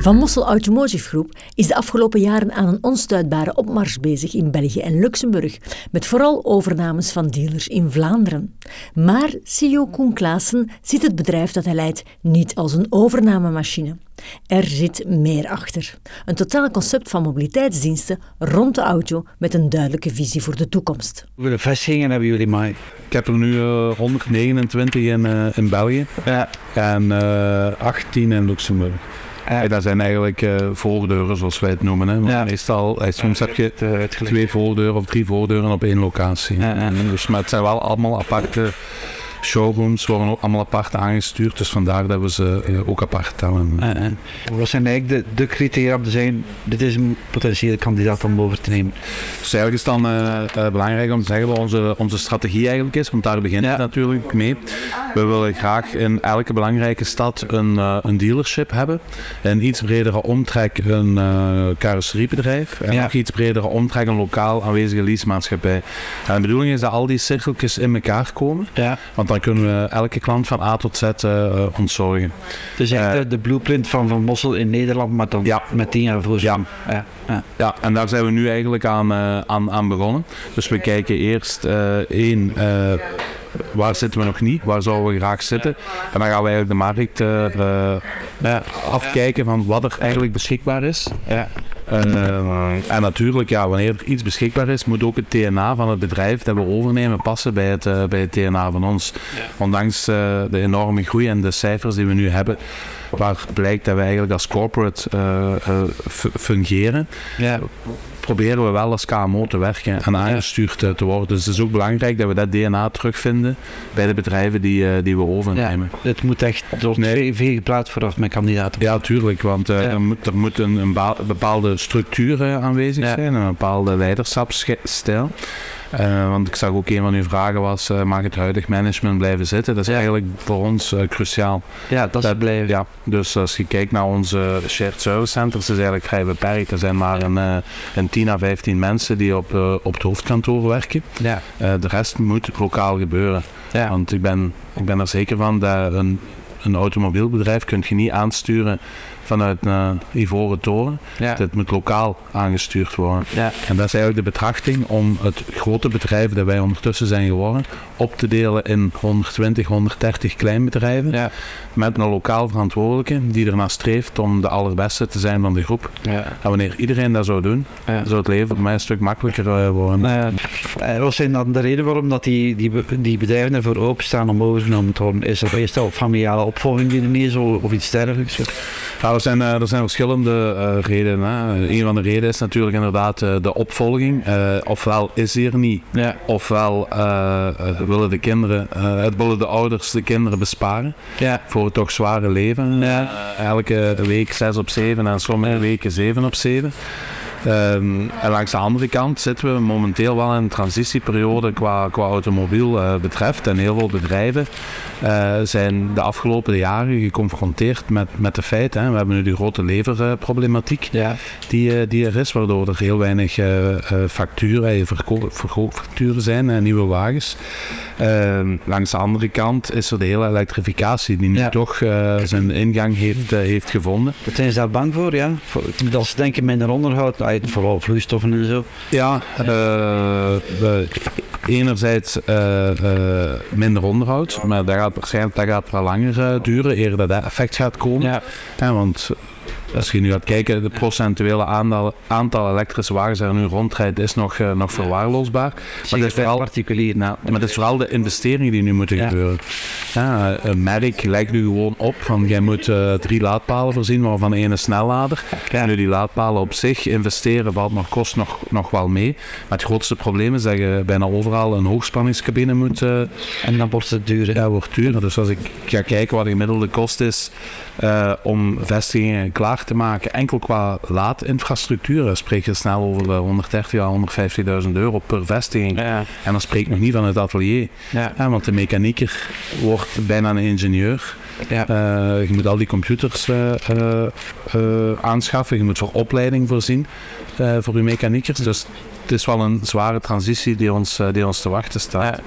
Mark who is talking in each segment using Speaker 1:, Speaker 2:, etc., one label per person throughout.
Speaker 1: Van Mossel Automotive Groep is de afgelopen jaren aan een onstuitbare opmars bezig in België en Luxemburg, met vooral overnames van dealers in Vlaanderen. Maar CEO Koen Klaassen ziet het bedrijf dat hij leidt niet als een overnamemachine. Er zit meer achter. Een totaal concept van mobiliteitsdiensten rond de auto met een duidelijke visie voor de toekomst.
Speaker 2: Hoeveel vestigingen hebben jullie maar?
Speaker 3: Ik heb er nu uh, 129 in, uh, in België
Speaker 2: Ja.
Speaker 3: en uh, 18 in Luxemburg.
Speaker 2: Ja.
Speaker 3: Dat zijn eigenlijk uh, voordeuren, zoals wij het noemen. Hè. Want
Speaker 2: Ja.
Speaker 3: Meestal, eh, soms heb je
Speaker 2: Het, eh,
Speaker 3: twee voordeuren of drie voordeuren op één locatie.
Speaker 2: Ja, ja.
Speaker 3: Dus, maar het zijn wel allemaal aparte showrooms, worden ook allemaal apart aangestuurd. Dus vandaar dat we ze eh, ook apart hebben.
Speaker 2: Ja, ja. Wat zijn eigenlijk de, de criteria om te zeggen, dit is een potentiële kandidaat om over te nemen?
Speaker 3: Dus eigenlijk is het dan eh, eh, belangrijk om te zeggen wat onze, onze strategie eigenlijk is, want daar begint
Speaker 2: Ja.
Speaker 3: het natuurlijk mee. We willen graag in elke belangrijke stad een, eh, een dealership hebben. In iets bredere omtrek een eh carrosseriebedrijf. En
Speaker 2: Ja.
Speaker 3: nog iets bredere omtrek een lokaal aanwezige leasemaatschappij. En de bedoeling is dat al die cirkeltjes in elkaar komen,
Speaker 2: Ja.
Speaker 3: want dan kunnen we elke klant van A tot Z eh, ontzorgen.
Speaker 2: Dus echt
Speaker 3: Eh,
Speaker 2: de, blueprint van Van Mossel in Nederland, maar dan
Speaker 3: Ja.
Speaker 2: met tien jaar voorsprong. Ja. Ja.
Speaker 3: Ja, en daar zijn we nu eigenlijk aan, aan, aan begonnen. Dus we kijken eerst één, waar zitten we nog niet, waar zouden we graag zitten. En dan gaan we eigenlijk de markt
Speaker 2: Ja.
Speaker 3: afkijken van wat er eigenlijk beschikbaar is.
Speaker 2: Ja.
Speaker 3: En, eh, en natuurlijk, ja, wanneer er iets beschikbaar is, moet ook het TNA van het bedrijf dat we overnemen passen bij het, eh, bij het TNA van ons. Ondanks eh, de enorme groei en de cijfers die we nu hebben, waar blijkt dat we eigenlijk als corporate fu- fungeren,
Speaker 2: Ja.
Speaker 3: Proberen we wel als KMO te werken en aangestuurd eh, te worden. Dus het is ook belangrijk dat we dat DNA terugvinden bij de bedrijven die, eh, die we overnemen.
Speaker 2: Het moet echt door
Speaker 3: Nee.
Speaker 2: twee geplaatst vooraf met kandidaten.
Speaker 3: Ja, tuurlijk, want eh,
Speaker 2: Ja.
Speaker 3: er moet, er moet een, een bepaalde structuur aanwezig
Speaker 2: Ja.
Speaker 3: zijn, een bepaalde leiderschapsstijl. Eh, want ik zag ook een van uw vragen was, eh, mag het huidig management blijven zitten? Dat is
Speaker 2: Ja.
Speaker 3: eigenlijk voor ons eh, cruciaal.
Speaker 2: Ja, dat
Speaker 3: Dat-
Speaker 2: blijven.
Speaker 3: Ja, dus als je kijkt naar onze shared service centers, is eigenlijk vrij beperkt. Er zijn maar een, een 10 à 15 mensen die op, op het hoofdkantoor werken.
Speaker 2: Ja.
Speaker 3: De rest moet lokaal gebeuren.
Speaker 2: Ja.
Speaker 3: Want ik ben, ik ben er zeker van dat een, een automobielbedrijf kun je niet aansturen vanuit een ivoren toren.
Speaker 2: Ja.
Speaker 3: Het moet lokaal aangestuurd worden.
Speaker 2: Ja.
Speaker 3: En dat is eigenlijk de betrachting om het grote bedrijf dat wij ondertussen zijn geworden op te delen in 120, 130 kleinbedrijven
Speaker 2: Ja.
Speaker 3: met een lokaal verantwoordelijke die ernaar streeft om de allerbeste te zijn van de groep.
Speaker 2: Ja.
Speaker 3: En wanneer iedereen dat zou doen,
Speaker 2: Ja.
Speaker 3: zou het leven voor mij een stuk makkelijker eh, worden.
Speaker 2: Nou ja, eh, wat zijn dan de reden waarom dat die, die, be- die bedrijven ervoor openstaan om overgenomen te worden? Is dat meestal familiale opvolging die er niet is of, of iets dergelijks?
Speaker 3: Ja, er, zijn, eh, er zijn verschillende eh, redenen. Hè. Een van de redenen is natuurlijk inderdaad eh, de opvolging. Eh, ofwel is die er niet,
Speaker 2: Ja.
Speaker 3: ofwel eh, eh, willen de kinderen, eh, het willen de ouders de kinderen besparen
Speaker 2: Ja.
Speaker 3: voor het toch zware leven.
Speaker 2: Ja.
Speaker 3: Eh, elke week 6 op 7 en sommige weken 7 op 7. Ehm, en langs de andere kant zitten we momenteel wel in een transitieperiode qua, qua automobiel eh, betreft. En heel veel bedrijven eh, zijn de afgelopen jaren geconfronteerd met, met de feiten. Hè. We hebben nu die grote leverproblematiek
Speaker 2: Ja.
Speaker 3: die, eh, die er is, waardoor er heel weinig facturen, verko- verkoopfacturen zijn en nieuwe wagens. Ehm, langs de andere kant is er de hele elektrificatie die nu
Speaker 2: Ja.
Speaker 3: toch zijn ingang heeft, heeft gevonden.
Speaker 2: Wat zijn ze daar bang voor? Ja? Dat ze denken minder onderhoud, vooral vloeistoffen en zo.
Speaker 3: Ja, eh, we, enerzijds eh, eh, minder onderhoud, maar dat gaat waarschijnlijk dat gaat wel langer duren eer dat dat effect gaat komen.
Speaker 2: Ja,
Speaker 3: want als je nu gaat kijken, de procentuele aantal, aantal elektrische wagens er nu rondrijdt, is nog, eh, nog verwaarloosbaar. Maar het is vooral,
Speaker 2: particulier.
Speaker 3: nou, maar het is vooral de investeringen die nu moeten gebeuren. Ja, een merk lijkt nu gewoon op van jij moet eh, drie laadpalen voorzien, waarvan één een snellader.
Speaker 2: Ja.
Speaker 3: Nu die laadpalen op zich investeren valt nog kost nog, nog wel mee. Maar het grootste probleem is dat je bijna overal een hoogspanningscabine moet eh,
Speaker 2: En dan wordt het duur.
Speaker 3: ja, wordt duurder. Dus als ik ga kijken wat de gemiddelde kost is eh, om vestigingen klaar te maken, enkel qua laadinfrastructuur, dan spreek je snel over de 130 à 150.000 euro per vestiging.
Speaker 2: Ja.
Speaker 3: En dan spreek ik nog niet van het atelier.
Speaker 2: Ja.
Speaker 3: Ja, want de mechanieker wordt bijna een ingenieur.
Speaker 2: Ja.
Speaker 3: Eh, je moet al die computers eh, eh, eh, aanschaffen. Je moet voor opleiding voorzien eh, voor je mechaniekers. Dus het is wel een zware transitie die ons, uh, die ons te wachten staat.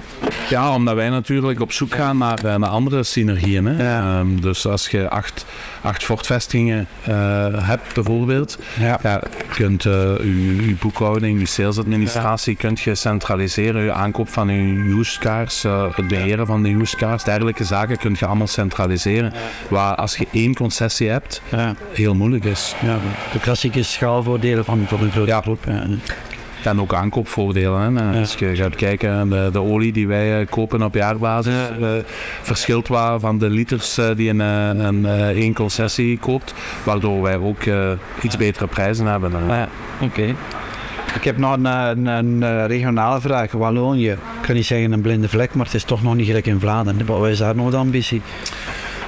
Speaker 3: Ja. omdat wij natuurlijk op zoek gaan naar, naar andere synergieën. Hè. Um, dus als je acht, acht fortvestigingen uh, hebt bijvoorbeeld, ja. ja kunt je, je boekhouding, je salesadministratie, kunt je centraliseren, je aankoop van je used cars, het beheren van de used cars, dergelijke zaken kun je allemaal centraliseren. Waar als je één concessie hebt, heel moeilijk is.
Speaker 2: Ja, de klassieke schaalvoordelen van, van een grote groep.
Speaker 3: En ook aankoopvoordelen. Hè. Als je gaat kijken, de, de olie die wij uh, kopen op jaarbasis uh, verschilt wat van de liters uh, die een, een, één concessie koopt, waardoor wij ook iets betere prijzen hebben.
Speaker 2: Ja, Oké. Ik heb nog een, een, een, regionale vraag. Wallonië, ik kan niet zeggen een blinde vlek, maar het is toch nog niet gelijk in Vlaanderen. Wat is daar nog de ambitie?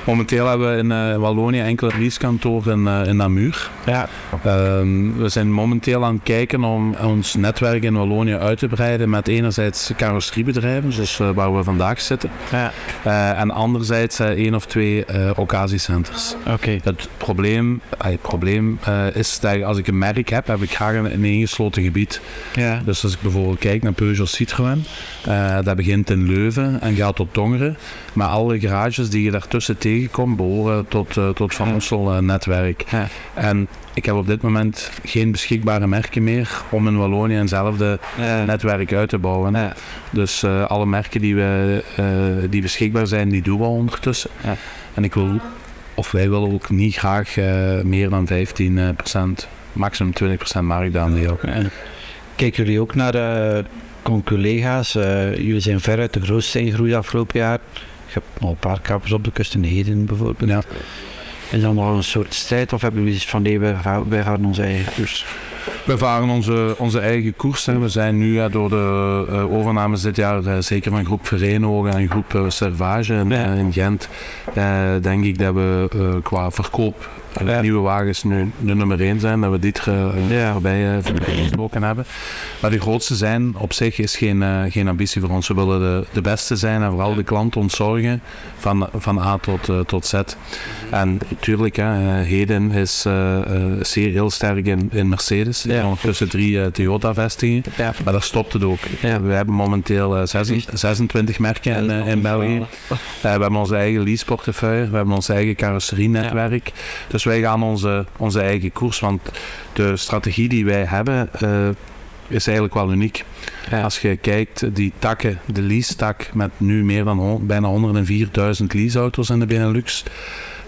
Speaker 3: Momenteel hebben we in uh, Wallonië enkele leasekantoren in, uh, in Namur. Ja. Um, we zijn momenteel aan het kijken om ons netwerk in Wallonië uit te breiden met enerzijds carrosseriebedrijven, zoals uh, waar we vandaag zitten. Ja. en anderzijds één of twee occasiecenters.
Speaker 2: Okay.
Speaker 3: Het probleem, het probleem is dat als ik een merk heb, heb ik graag een, een ingesloten gebied. Ja. Dus als ik bijvoorbeeld kijk naar Peugeot Citroën, dat begint in Leuven en gaat tot Tongeren. Maar alle garages die je daartussen tegen tegenkom behoren tot, uh, tot Van Ossel uh, netwerk. Ja. En ik heb op dit moment geen beschikbare merken meer om in Wallonië eenzelfde ja. netwerk uit te bouwen. Ja. Dus uh, alle merken die, we, die beschikbaar zijn, die doen we ondertussen. En ik wil, of wij willen ook niet graag meer dan 15%, maximum 20% marktaandeel.
Speaker 2: Kijken jullie ook naar collega's? jullie zijn veruit de grootste in groei afgelopen jaar heb nog een paar kappers op de kust in Heden bijvoorbeeld. Ja. Is dan nog een soort strijd of hebben we iets van nee, wij, wij gaan onze eigen koers?
Speaker 3: We varen onze, onze eigen koers. Hè. We zijn nu ja, door de uh, overnames dit jaar, uh, zeker van groep Verenogen en groep uh, Servage in, in Gent, denk ik dat we qua verkoop ja. nieuwe wagens nu de nummer 1 zijn, dat we dit ja. voorbij gesproken hebben. Maar de grootste zijn op zich is geen, geen ambitie voor ons. We willen de, de beste zijn en vooral de klant ontzorgen van, van A tot, tot Z. En natuurlijk, hè, Heden is zeer heel sterk in, in Mercedes. Ja. Tussen drie Toyota-vestigingen. Ja. Maar daar stopt het ook. Ja. We hebben momenteel 26 merken in, in België. we hebben onze eigen leaseportefeuille, we hebben ons eigen carrosserienetwerk. Dus wij gaan onze, onze eigen koers. Want de strategie die wij hebben is eigenlijk wel uniek. Ja. Als je kijkt, die takken, de lease-tak met nu meer dan bijna 104.000 leaseauto's in de Benelux.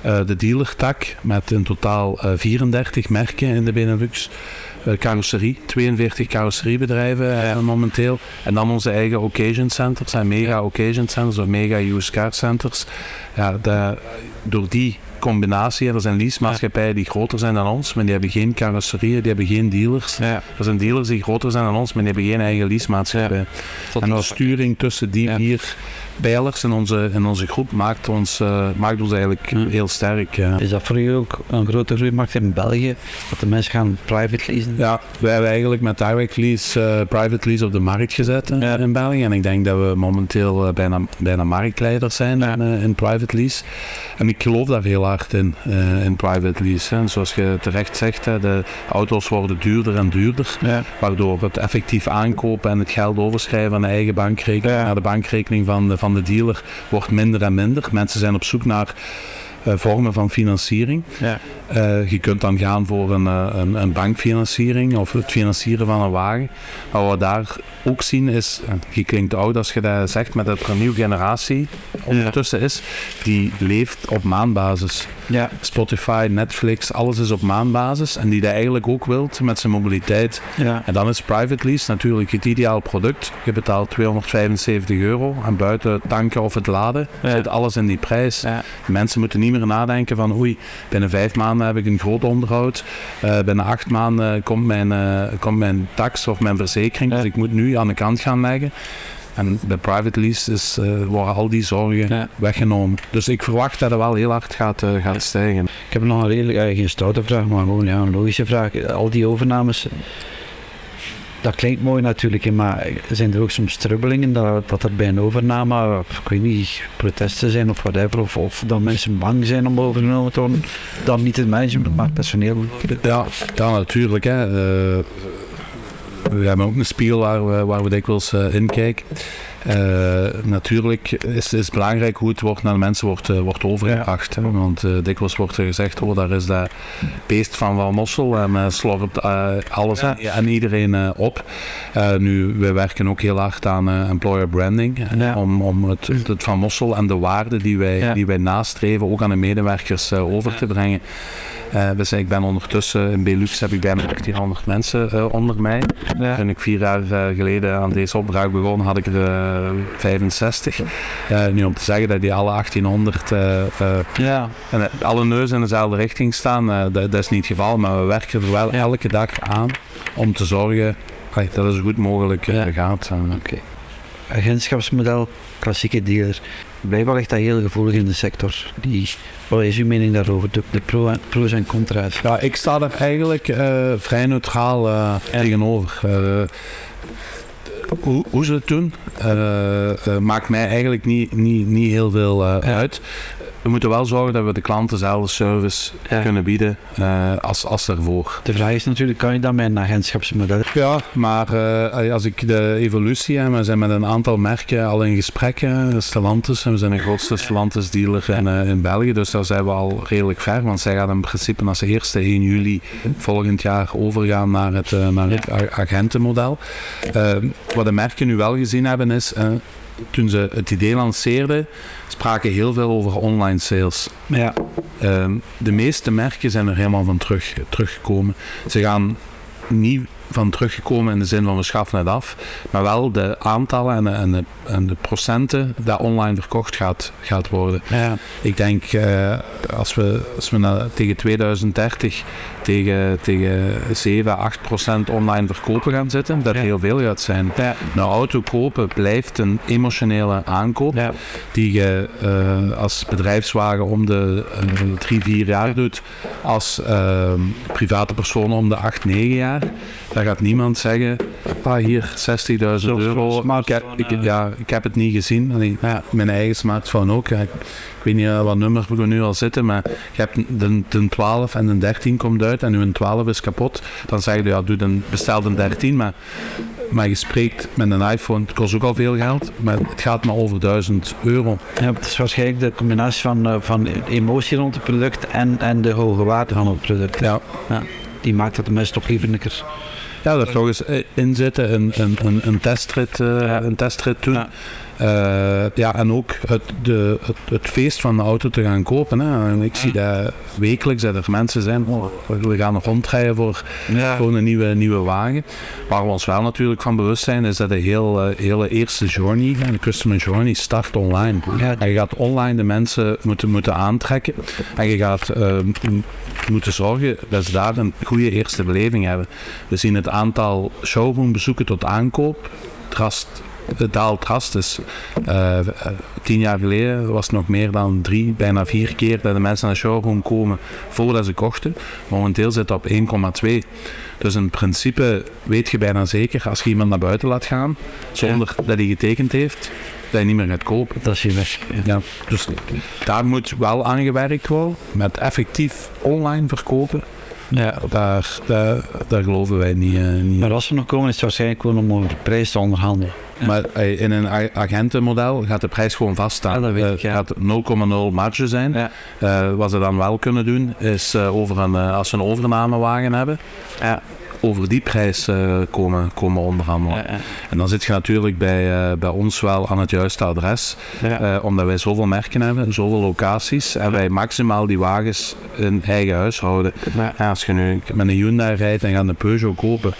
Speaker 3: Uh, de dealer-tak met in totaal uh, 34 merken in de Benelux. Uh, carrosserie, 42 carrosseriebedrijven momenteel. En dan onze eigen occasion centers en mega occasion centers of mega used car centers. Ja, de, door die combinatie. Er zijn leasemaatschappijen die groter zijn dan ons, maar die hebben geen carrosserieën, die hebben geen dealers. Ja. Er zijn dealers die groter zijn dan ons, maar die hebben geen eigen leasemaatschappij. Ja. En de sturing tussen die vier pijlers in onze, in onze groep maakt ons, uh, maakt ons eigenlijk heel sterk. Ja.
Speaker 2: Is dat voor u ook een grote groeimarkt in België? Dat de mensen gaan private leasen?
Speaker 3: Ja, wij hebben eigenlijk met direct lease, uh, private lease op de markt gezet uh, in België. En ik denk dat we momenteel bijna, bijna marktleiders zijn in, in, private lease. En ik geloof daar heel hard in, in private lease. En zoals je terecht zegt, de auto's worden duurder en duurder. Waardoor het effectief aankopen en het geld overschrijven van de eigen bankrekening naar de bankrekening van de van de dealer wordt minder en minder. Mensen zijn op zoek naar vormen van financiering. Ja. Uh, je kunt dan gaan voor een, uh, een, een, bankfinanciering of het financieren van een wagen. Maar wat we daar ook zien is, je klinkt oud als je dat zegt, maar dat er een nieuwe generatie ondertussen is, die leeft op maandbasis. Ja. Spotify, Netflix, alles is op maandbasis en die dat eigenlijk ook wilt met zijn mobiliteit. Ja. En dan is private lease natuurlijk het ideaal product. Je betaalt 275 euro en buiten tanken of het laden zit alles in die prijs. Mensen moeten niet meer nadenken van oei, binnen vijf maanden heb ik een groot onderhoud. Uh, binnen acht maanden komt mijn, uh, komt mijn tax of mijn verzekering. Dus ik moet nu aan de kant gaan leggen. En bij private leases uh, worden al die zorgen weggenomen. Dus ik verwacht dat het wel heel hard gaat, uh, gaat stijgen.
Speaker 2: Ik heb nog een redelijk, uh, geen stoute vraag, maar gewoon ja, een logische vraag. Al die overnames, dat klinkt mooi natuurlijk, maar zijn er ook soms strubbelingen dat, dat er bij een overname, ik weet niet, protesten zijn of whatever, of, of dat mensen bang zijn om overgenomen te worden, dan niet het management, maar het personeel
Speaker 3: Ja, ja natuurlijk. Hè. Uh, we hebben ook een spiegel waar we, waar we dikwijls uh, in kijken. Uh, natuurlijk is het belangrijk hoe het wordt naar de mensen wordt, uh, wordt overgebracht. Ja. Want dikwijls wordt er gezegd, oh daar is dat beest van Van Mossel en slorpt alles ja. en iedereen op. nu, we werken ook heel hard aan employer branding. Ja. Om, om het, het Van Mossel en de waarden die wij, die wij nastreven ook aan de medewerkers over te brengen. Uh, dus ik ben ondertussen in Belux heb ik bijna 1800 mensen uh, onder mij. Ja. Toen ik vier jaar uh, geleden aan deze opdracht begon, had ik er 65. nu om te zeggen dat die alle 1800 ja. en alle neuzen in dezelfde richting staan, dat, dat, is niet het geval. Maar we werken er wel elke dag aan om te zorgen dat het zo goed mogelijk gaat.
Speaker 2: Okay. Agentschapsmodel, klassieke dealer. Blijkbaar ligt dat heel gevoelig in de sector. Die wat is uw mening daarover, de, de pro pro's en contra's?
Speaker 3: Ja, ik sta er eigenlijk uh, vrij neutraal uh, tegenover. Uh, hoe, hoe, ze het doen, maakt mij eigenlijk niet, niet, niet heel veel uit we moeten wel zorgen dat we de klanten dezelfde service kunnen bieden uh, als, als daarvoor.
Speaker 2: De vraag is natuurlijk, kan je dat met een agentschapsmodel?
Speaker 3: Ja, maar uh, als ik de evolutie heb, we zijn met een aantal merken al in gesprek. Stellantis, en we zijn de grootste Stellantis dealer in, uh, in België, dus daar zijn we al redelijk ver. Want zij gaan in principe als de eerste 1 juli volgend jaar overgaan naar het, naar het agentenmodel. wat de merken nu wel gezien hebben is toen ze het idee lanceerden, spraken heel veel over online sales. Ja. Uh, de meeste merken zijn er helemaal van terug, teruggekomen. Ze gaan niet van teruggekomen in de zin van we schaffen het af, maar wel de aantallen en de, en de, en de procenten dat online verkocht gaat, gaat worden. Ja. Ik denk uh, als we, als we naar, tegen 2030 tegen, tegen 7, 8 procent online verkopen gaan zitten, dat heel veel gaat zijn. Ja. Nou, auto kopen blijft een emotionele aankoop die je uh, als bedrijfswagen om de uh, 3, 4 jaar doet, als uh, private persoon om de 8, 9 jaar. Daar gaat niemand zeggen, ah, hier 60.000 euro. Ik, ik, ja, ik heb het niet gezien. Ja. Mijn eigen smartphone ook. Ik, ik weet niet wat nummer we nu al zitten, maar je hebt de, de 12 en de 13 komt uit en nu een 12 is kapot. Dan zeg je, ja, doe een, bestel een 13, maar, maar je spreekt met een iPhone, het kost ook al veel geld, maar het gaat maar over 1000 euro.
Speaker 2: Ja, het is waarschijnlijk de combinatie van, uh, van emotie rond het product en, en de hoge waarde van het product. Ja. ja die maakt dat de mensen toch
Speaker 3: ja, dat toch eens eh, inzetten, een, een, een, een testrit, uh, een testrit doen. Ja. Uh, ja, en ook het, de, het, het, feest van de auto te gaan kopen. Hè. En ik zie dat wekelijks dat er mensen zijn, oh, we gaan nog rondrijden voor ja. gewoon een nieuwe, nieuwe wagen. Waar we ons wel natuurlijk van bewust zijn, is dat de heel, hele eerste journey, de customer journey, start online. Ja. En je gaat online de mensen moeten, moeten aantrekken. En je gaat uh, moeten zorgen dat ze daar een goede eerste beleving hebben. We zien het aantal showroombezoeken tot aankoop drast het daalt drastisch. Uh, tien jaar geleden was het nog meer dan drie, bijna vier keer dat de mensen naar de showroom komen voordat ze kochten. Momenteel zit het op 1,2. Dus in principe weet je bijna zeker als je iemand naar buiten laat gaan zonder dat hij getekend heeft, dat je niet meer gaat kopen.
Speaker 2: Dat is je weg.
Speaker 3: Ja. dus daar moet wel aan gewerkt worden met effectief online verkopen. Ja. Daar, daar, daar geloven wij niet, uh, niet.
Speaker 2: Maar als we nog komen, is het waarschijnlijk gewoon om over de prijs te onderhandelen.
Speaker 3: Maar eh, in een agentenmodel gaat de prijs gewoon vaststaan. Ja, dat weet ik, ja. gaat 0,0 marge zijn. Ja. Uh, wat ze dan wel kunnen doen, is uh, over een, als ze een overnamewagen hebben, ja over die prijs komen, komen onderhandelen. En dan zit je natuurlijk bij, bij ons wel aan het juiste adres. Omdat wij zoveel merken hebben, zoveel locaties. En wij maximaal die wagens in eigen huis houden. als je nu met een Hyundai rijdt en gaat een Peugeot kopen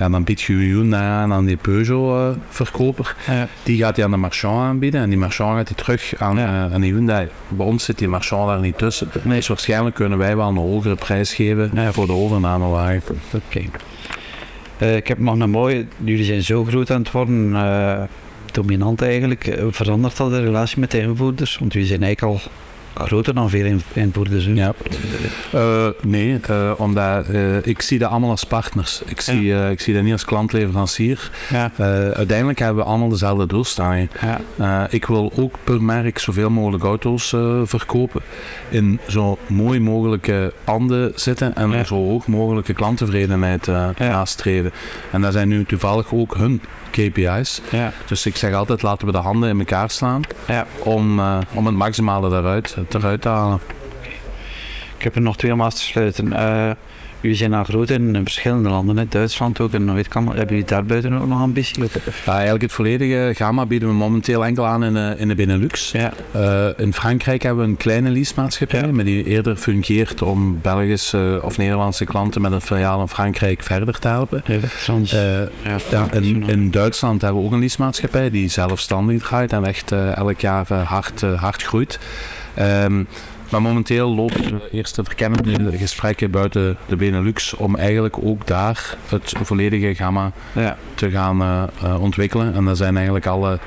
Speaker 3: ja, dan biedt je Hyundai aan aan die Peugeot-verkoper. Ja. Die gaat hij aan de marchand aanbieden en die marchand gaat hij terug aan, ja. uh, aan die Hyundai. Bij ons zit die marchand daar niet tussen. Nee. Dus waarschijnlijk kunnen wij wel een hogere prijs geven ja. voor de overnamewagen. Oké.
Speaker 2: Okay. Uh, ik heb nog een mooie, jullie zijn zo groot aan het worden, uh, dominant eigenlijk. verandert dat de relatie met de invoerders? Want jullie zijn eigenlijk al groter dan veel in, in Boerdezoen.
Speaker 3: Ja. Uh, nee, uh, omdat uh, ik zie dat allemaal als partners. Ik zie, ja. ik zie dat niet als klantleverancier.
Speaker 2: Ja.
Speaker 3: uiteindelijk hebben we allemaal dezelfde doelstelling.
Speaker 2: Ja.
Speaker 3: ik wil ook per merk zoveel mogelijk auto's verkopen. In zo mooi mogelijke panden zitten en
Speaker 2: Ja.
Speaker 3: zo hoog mogelijke klanttevredenheid nastreven. En dat zijn nu toevallig ook hun KPI's.
Speaker 2: Ja.
Speaker 3: Dus ik zeg altijd, laten we de handen in elkaar slaan
Speaker 2: Ja.
Speaker 3: om, uh, om het maximale eruit, eruit te halen.
Speaker 2: Ik heb er nog twee om af te sluiten. Uh, jullie zijn al groot in, verschillende landen, hè? Duitsland ook en weet kan, hebben jullie daarbuiten ook nog ambitie?
Speaker 3: Ja, eigenlijk het volledige gamma bieden we momenteel enkel aan in, uh, in de Benelux.
Speaker 2: Ja.
Speaker 3: Uh, in Frankrijk hebben we een kleine leasemaatschappij,
Speaker 2: Ja.
Speaker 3: maar die eerder fungeert om Belgische of Nederlandse klanten met een filiaal in Frankrijk verder te helpen.
Speaker 2: Ja, soms.
Speaker 3: Uh,
Speaker 2: ja,
Speaker 3: ja, in, in Duitsland hebben we ook een leasemaatschappij die zelfstandig draait en echt elk jaar hard, hard groeit. Um, maar momenteel lopen de eerste verkennende gesprekken buiten de Benelux om eigenlijk ook daar het volledige gamma
Speaker 2: ja.
Speaker 3: te gaan uh, uh, ontwikkelen. En dat zijn eigenlijk alle,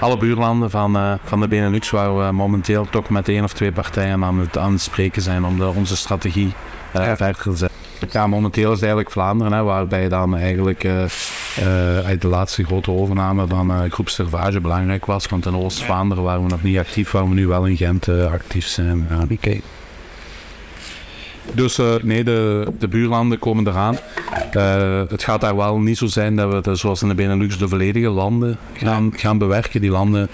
Speaker 3: alle buurlanden van, uh, van de Benelux waar we momenteel toch met één of twee partijen aan het, aan het spreken zijn om de, onze strategie
Speaker 2: Ja.
Speaker 3: verder te zetten. Ja, momenteel is het eigenlijk Vlaanderen, hè, waarbij dan eigenlijk uh, uh, uit de laatste grote overname van uh, Groep Servage belangrijk was. Want in Oost-Vlaanderen waren we nog niet actief, waar we nu wel in Gent actief zijn. Ja.
Speaker 2: Oké. Okay.
Speaker 3: Dus nee, de, de buurlanden komen eraan. het gaat daar wel niet zo zijn dat we, de, zoals in de Benelux, de volledige landen gaan, gaan bewerken. Die landen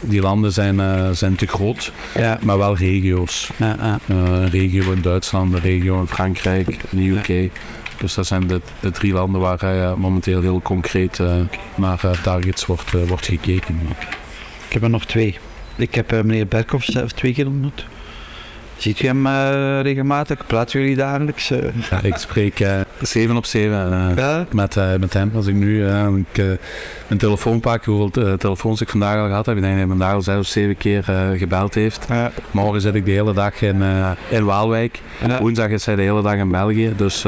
Speaker 3: die landen zijn, uh, zijn te groot,
Speaker 2: ja.
Speaker 3: maar wel regio's.
Speaker 2: Ja, ja.
Speaker 3: Uh, een regio in Duitsland, een regio in Frankrijk, in de UK. Dus dat zijn de, de drie landen waar uh, momenteel heel concreet naar targets wordt, wordt gekeken.
Speaker 2: Ik heb er nog twee. Ik heb meneer Berkhoff zelf twee keer ontmoet. Ziet u hem uh, regelmatig? Praten jullie dagelijks? Uh?
Speaker 3: Ja, ik spreek uh, 7 op 7
Speaker 2: ja?
Speaker 3: met, met hem. Als ik nu ik, mijn telefoon pak, hoeveel telefoons ik vandaag al gehad heb, ik denk dat hij vandaag al 6 of 7 keer gebeld heeft.
Speaker 2: Ja.
Speaker 3: Morgen zit ik de hele dag in, in Waalwijk.
Speaker 2: Ja.
Speaker 3: Woensdag is hij de hele dag in België. Dus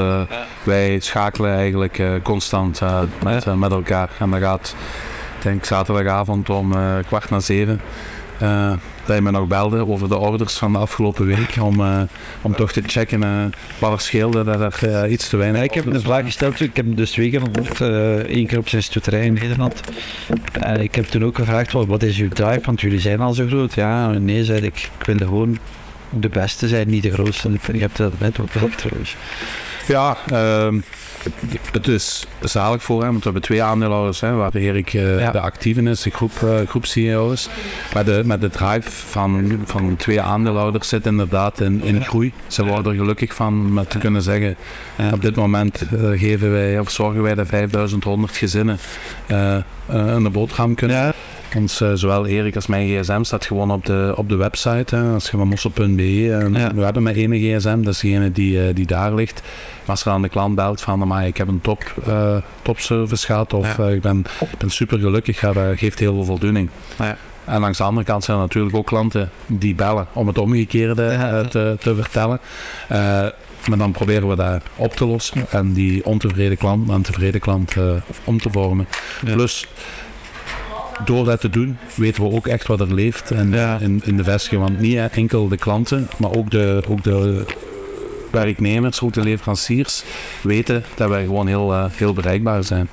Speaker 3: wij schakelen eigenlijk constant met, met elkaar. En dat gaat, denk zaterdagavond om kwart na zeven. Dat je me nog belde over de orders van de afgelopen week om, uh, om toch te checken uh, wat er scheelde dat er uh, iets te weinig
Speaker 2: ja, Ik heb een vraag gesteld, ik heb hem dus twee keer ontmoet, één keer op zijn stoeterij in Nederland. En ik heb toen ook gevraagd, wat is uw drive, want jullie zijn al zo groot. Ja, nee, zei ik, ik wil gewoon de beste zijn, niet de grootste. Je hebt dat net ook wel trouwens.
Speaker 3: Ja, uh, het is zalig voor hem, want we hebben twee aandeelhouders, hè, waar Erik uh,
Speaker 2: Ja.
Speaker 3: de actieve is, de groep, uh, groep CEO is. Maar de, met de drive van, van twee aandeelhouders zit inderdaad in, in groei. Ze worden er gelukkig van met te kunnen zeggen,
Speaker 2: Ja.
Speaker 3: op dit moment uh, geven wij, of zorgen wij dat 5100 gezinnen een boterham kunnen.
Speaker 2: Ja.
Speaker 3: Ons, uh, zowel Erik als mijn gsm staat gewoon op de, op de website. Hè. Als je van mossel.be.
Speaker 2: Ja.
Speaker 3: We hebben maar één gsm, dat is degene die, uh, die daar ligt. Maar als er aan de klant belt van maar ik heb een top, topservice gehad of
Speaker 2: Ja.
Speaker 3: ik ben, ben super gelukkig, dat geeft heel veel voldoening.
Speaker 2: Ja.
Speaker 3: En langs de andere kant zijn er natuurlijk ook klanten die bellen om het omgekeerde te, te vertellen. Maar dan proberen we dat op te lossen en die ontevreden klant naar een tevreden klant uh, om te vormen.
Speaker 2: Ja.
Speaker 3: Plus, door dat te doen, weten we ook echt wat er leeft en,
Speaker 2: Ja.
Speaker 3: in, in de vestiging. Want niet enkel de klanten, maar ook de, ook de werknemers, ook de leveranciers, weten dat wij gewoon heel, uh, heel bereikbaar zijn.